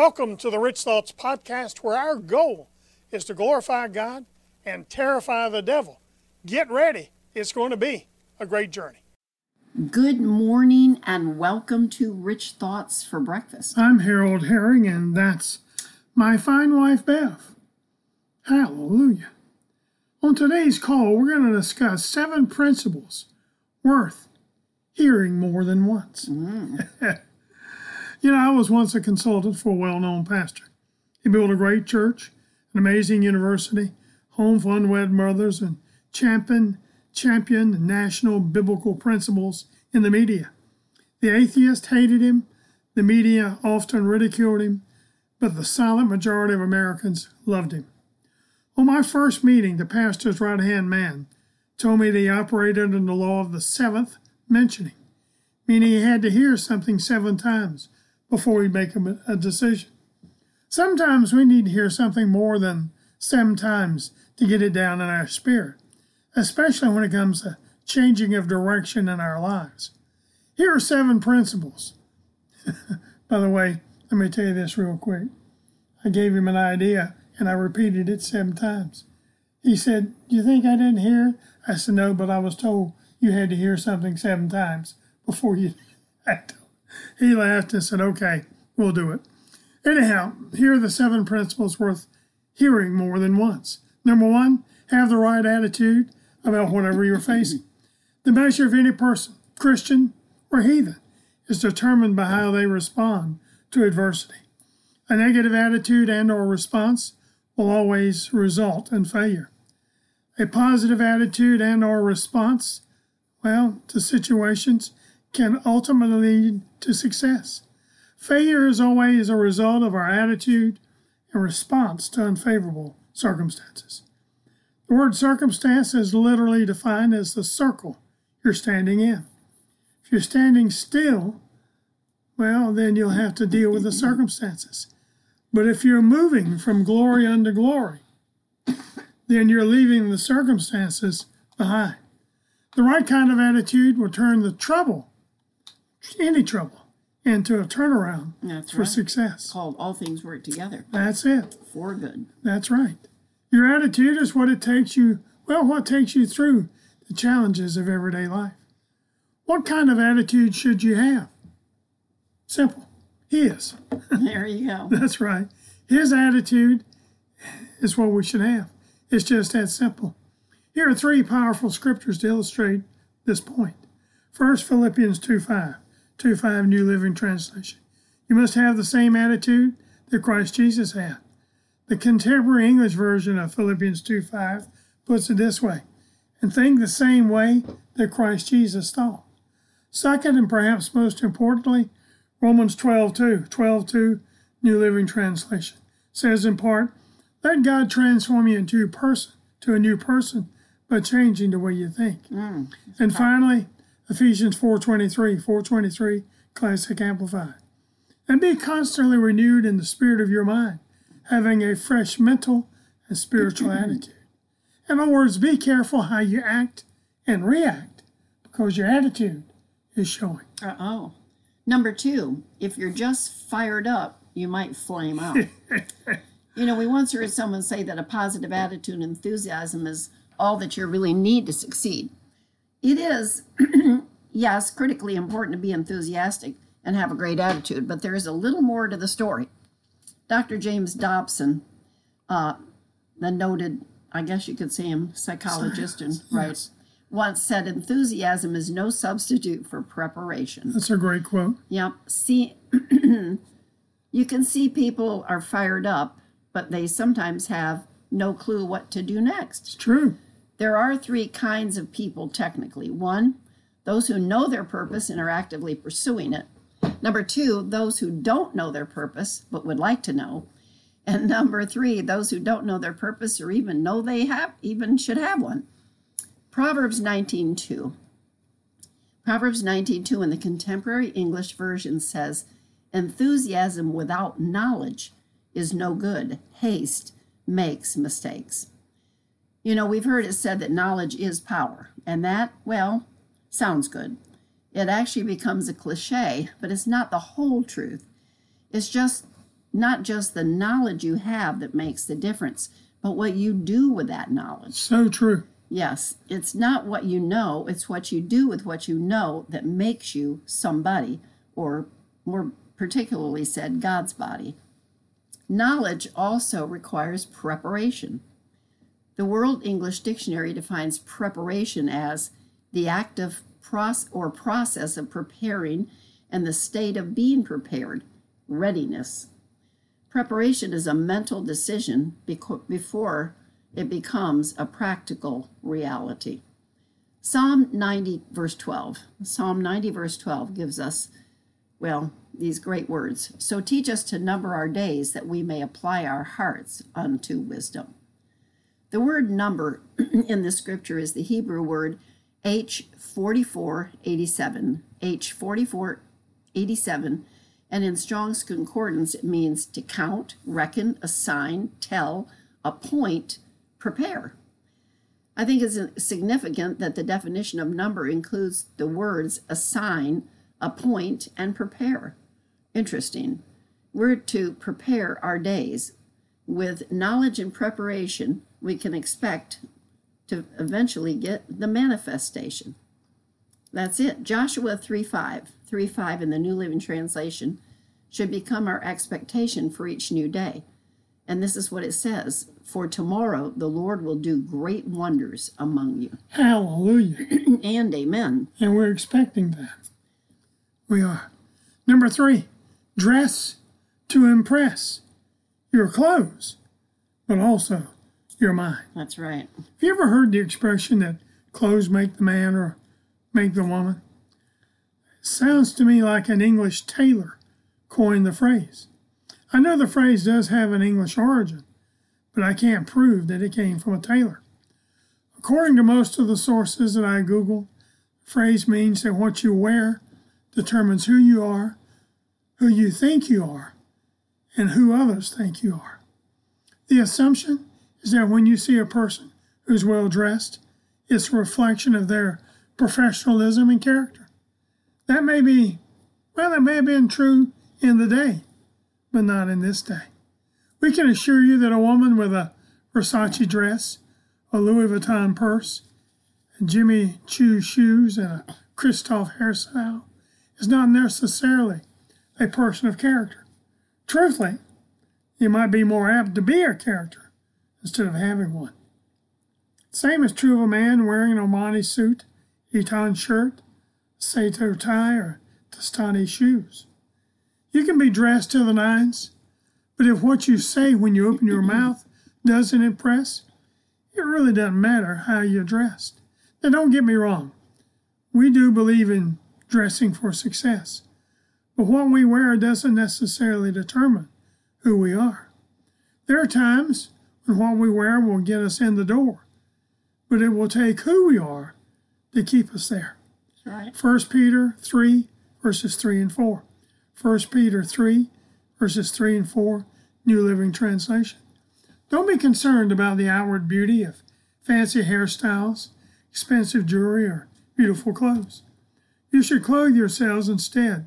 Welcome to the Rich Thoughts Podcast, where our goal is to glorify God and terrify the devil. Get ready, it's going to be a great journey. Good morning and welcome to Rich Thoughts for Breakfast. I'm Harold Herring, and that's my fine wife, Beth. Hallelujah. On today's call, we're going to discuss seven principles worth hearing more than once. Mm. you know, I was once a consultant for a well known pastor. He built a great church, an amazing university, home for unwed mothers, and champion, champion national biblical principles in the media. The atheists hated him, the media often ridiculed him, but the silent majority of Americans loved him. On my first meeting, the pastor's right hand man told me that he operated under the law of the seventh mentioning, meaning he had to hear something seven times before he'd make a, decision. Sometimes we need to hear something more than seven times to get it down in our spirit, especially when it comes to changing of direction in our lives. Here are seven principles. By the way, let me tell you this real quick. I gave him an idea and I repeated it seven times. He said, Do you think I didn't hear? I said, No, but I was told you had to hear something seven times before you. he laughed and said, Okay, we'll do it. Anyhow, here are the seven principles worth hearing more than once. Number one, have the right attitude about whatever you're facing. The measure of any person, Christian or heathen, is determined by how they respond to adversity. A negative attitude and or response will always result in failure. A positive attitude and or response, well, to situations can ultimately lead to success. Failure is always a result of our attitude and response to unfavorable circumstances. The word circumstance is literally defined as the circle you're standing in. If you're standing still, well, then you'll have to deal with the circumstances. But if you're moving from glory unto glory, then you're leaving the circumstances behind. The right kind of attitude will turn the trouble, any trouble, into a turnaround That's for right. success. Called all things work together. That's it. For good. That's right. Your attitude is what it takes you, well, what takes you through the challenges of everyday life. What kind of attitude should you have? Simple. His. There you go. That's right. His attitude is what we should have. It's just that simple. Here are three powerful scriptures to illustrate this point. First, Philippians 2 5, 2 5 New Living Translation. You must have the same attitude that Christ Jesus had. The contemporary English version of Philippians 2 5 puts it this way and think the same way that Christ Jesus thought. Second, and perhaps most importantly, Romans 12 2, 12 2, New Living Translation says in part, let God transform you into a person, to a new person, by changing the way you think. Mm, and finally, Ephesians 4.23, 4.23, Classic Amplified. And be constantly renewed in the spirit of your mind, having a fresh mental and spiritual attitude. In other words, be careful how you act and react, because your attitude is showing. Uh oh. Number two, if you're just fired up, you might flame out. you know, we once heard someone say that a positive attitude and enthusiasm is all that you really need to succeed. It is, yes, critically important to be enthusiastic and have a great attitude, but there is a little more to the story. Dr. James Dobson, uh, the noted, I guess you could say him, psychologist and right, once said, enthusiasm is no substitute for preparation. That's a great quote. Yep. See, you can see people are fired up, but they sometimes have no clue what to do next. It's true. There are three kinds of people, technically. One, those who know their purpose and are actively pursuing it. Number two, those who don't know their purpose but would like to know. And number three, those who don't know their purpose or even know they have even should have one. Proverbs 19:2. Proverbs 19:2 in the contemporary English version says, "Enthusiasm without knowledge is no good. Haste makes mistakes." You know, we've heard it said that knowledge is power, and that, well, sounds good. It actually becomes a cliche, but it's not the whole truth. It's just not just the knowledge you have that makes the difference, but what you do with that knowledge. So true. Yes, it's not what you know, it's what you do with what you know that makes you somebody, or more particularly said, God's body. Knowledge also requires preparation. The World English Dictionary defines preparation as the act of proce- or process of preparing and the state of being prepared, readiness. Preparation is a mental decision beco- before it becomes a practical reality. Psalm 90, verse 12. Psalm 90, verse 12 gives us, well, these great words. So teach us to number our days that we may apply our hearts unto wisdom. The word number in the scripture is the Hebrew word H4487. H4487. And in Strong's Concordance, it means to count, reckon, assign, tell, appoint, prepare. I think it's significant that the definition of number includes the words assign, appoint, and prepare. Interesting. We're to prepare our days. With knowledge and preparation, we can expect to eventually get the manifestation. That's it. Joshua 3 5, 3 5 in the New Living Translation should become our expectation for each new day. And this is what it says For tomorrow the Lord will do great wonders among you. Hallelujah. and amen. And we're expecting that. We are. Number three, dress to impress your clothes, but also your mind. That's right. Have you ever heard the expression that clothes make the man or make the woman? It sounds to me like an English tailor coined the phrase. I know the phrase does have an English origin, but I can't prove that it came from a tailor. According to most of the sources that I Googled, the phrase means that what you wear determines who you are, who you think you are, and who others think you are. The assumption is that when you see a person who's well dressed, it's a reflection of their professionalism and character. That may be, well, that may have been true in the day, but not in this day. We can assure you that a woman with a Versace dress, a Louis Vuitton purse, Jimmy Choo shoes, and a Christophe hairstyle is not necessarily a person of character. Truthfully, you might be more apt to be a character instead of having one. Same is true of a man wearing an Armani suit, Eton shirt, Sato tie, or Testoni shoes. You can be dressed to the nines, but if what you say when you open your mouth doesn't impress, it really doesn't matter how you're dressed. Now, don't get me wrong. We do believe in dressing for success, but what we wear doesn't necessarily determine who we are. There are times when what we wear will get us in the door, but it will take who we are to keep us there. Right. 1 Peter 3, verses 3 and 4. 1 Peter 3, verses 3 and 4, New Living Translation. Don't be concerned about the outward beauty of fancy hairstyles, expensive jewelry, or beautiful clothes. You should clothe yourselves instead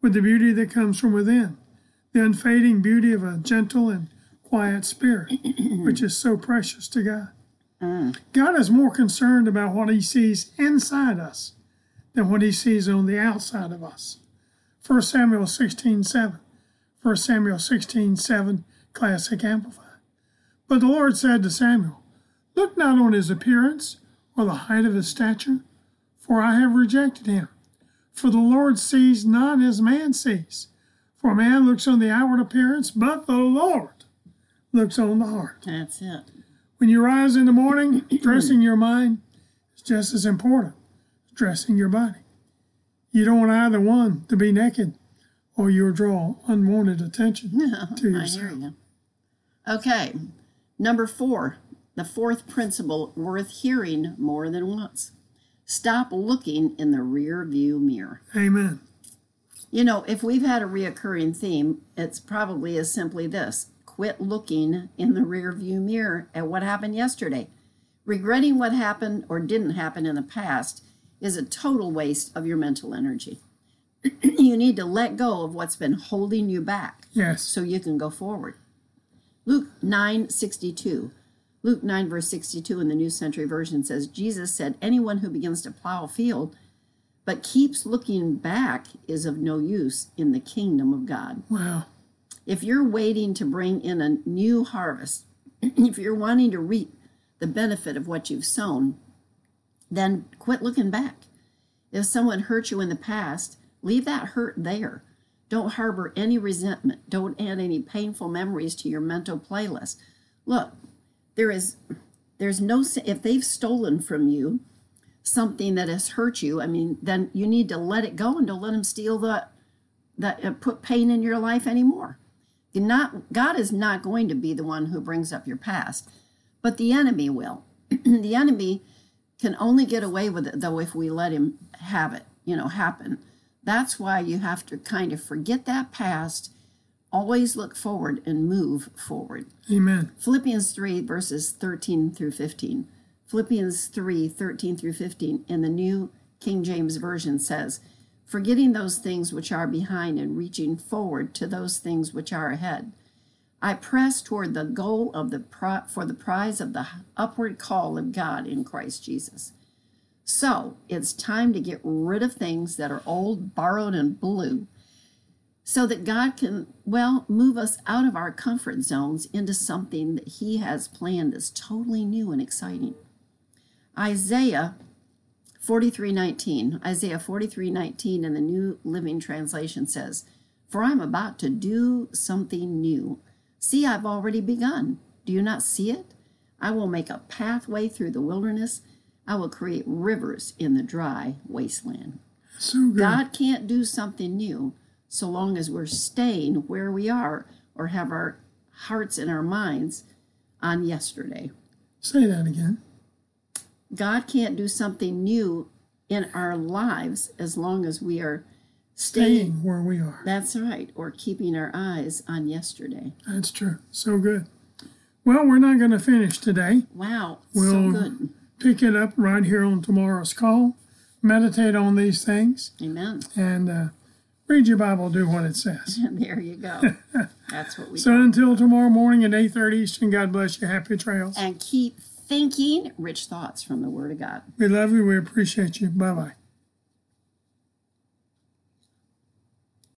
with the beauty that comes from within, the unfading beauty of a gentle and quiet spirit, which is so precious to God. Mm. God is more concerned about what he sees inside us than what he sees on the outside of us. 1 Samuel 16 7. 1 Samuel 16 7, Classic Amplified. But the Lord said to Samuel, Look not on his appearance or the height of his stature, for I have rejected him. For the Lord sees not as man sees. For man looks on the outward appearance, but the Lord looks on the heart. That's it. When you rise in the morning, dressing your mind is just as important as dressing your body. You don't want either one to be naked or you'll draw unwanted attention to I yourself. hear you. Okay, number four, the fourth principle worth hearing more than once. Stop looking in the rear view mirror. Amen. You know, if we've had a reoccurring theme, it's probably as simply this quit looking in the rear view mirror at what happened yesterday. Regretting what happened or didn't happen in the past is a total waste of your mental energy. you need to let go of what's been holding you back Yes. so you can go forward. Luke 9 62. Luke 9, verse 62 in the New Century Version says, Jesus said, Anyone who begins to plow a field but keeps looking back is of no use in the kingdom of God. Wow. If you're waiting to bring in a new harvest, if you're wanting to reap the benefit of what you've sown, then quit looking back. If someone hurt you in the past, leave that hurt there. Don't harbor any resentment. Don't add any painful memories to your mental playlist. Look, there is there's no if they've stolen from you something that has hurt you, I mean, then you need to let it go and don't let them steal the that uh, put pain in your life anymore. You're not God is not going to be the one who brings up your past, but the enemy will. the enemy can only get away with it though if we let him have it, you know, happen. That's why you have to kind of forget that past, always look forward and move forward. Amen. Philippians 3 verses 13 through 15. Philippians 3 13 through 15 in the New King James Version says, Forgetting those things which are behind and reaching forward to those things which are ahead. I press toward the goal of the for the prize of the upward call of God in Christ Jesus. So it's time to get rid of things that are old, borrowed, and blue so that God can, well, move us out of our comfort zones into something that He has planned that's totally new and exciting. Isaiah 43:19. Isaiah 43:19 in the New Living Translation says, "For I'm about to do something new. See, I've already begun. Do you not see it? I will make a pathway through the wilderness. I will create rivers in the dry wasteland." So good. God can't do something new so long as we're staying where we are or have our hearts and our minds on yesterday. Say that again. God can't do something new in our lives as long as we are staying. Staying where we are. That's right, or keeping our eyes on yesterday. That's true. So good. Well, we're not going to finish today. Wow, so We'll good. pick it up right here on tomorrow's call. Meditate on these things Amen. and uh, read your Bible. Do what it says. there you go. That's what we So until tomorrow morning at 8:30 Eastern. God bless you. Happy trails. and keep thinking rich thoughts from the Word of God. We love you. We appreciate you. Bye bye.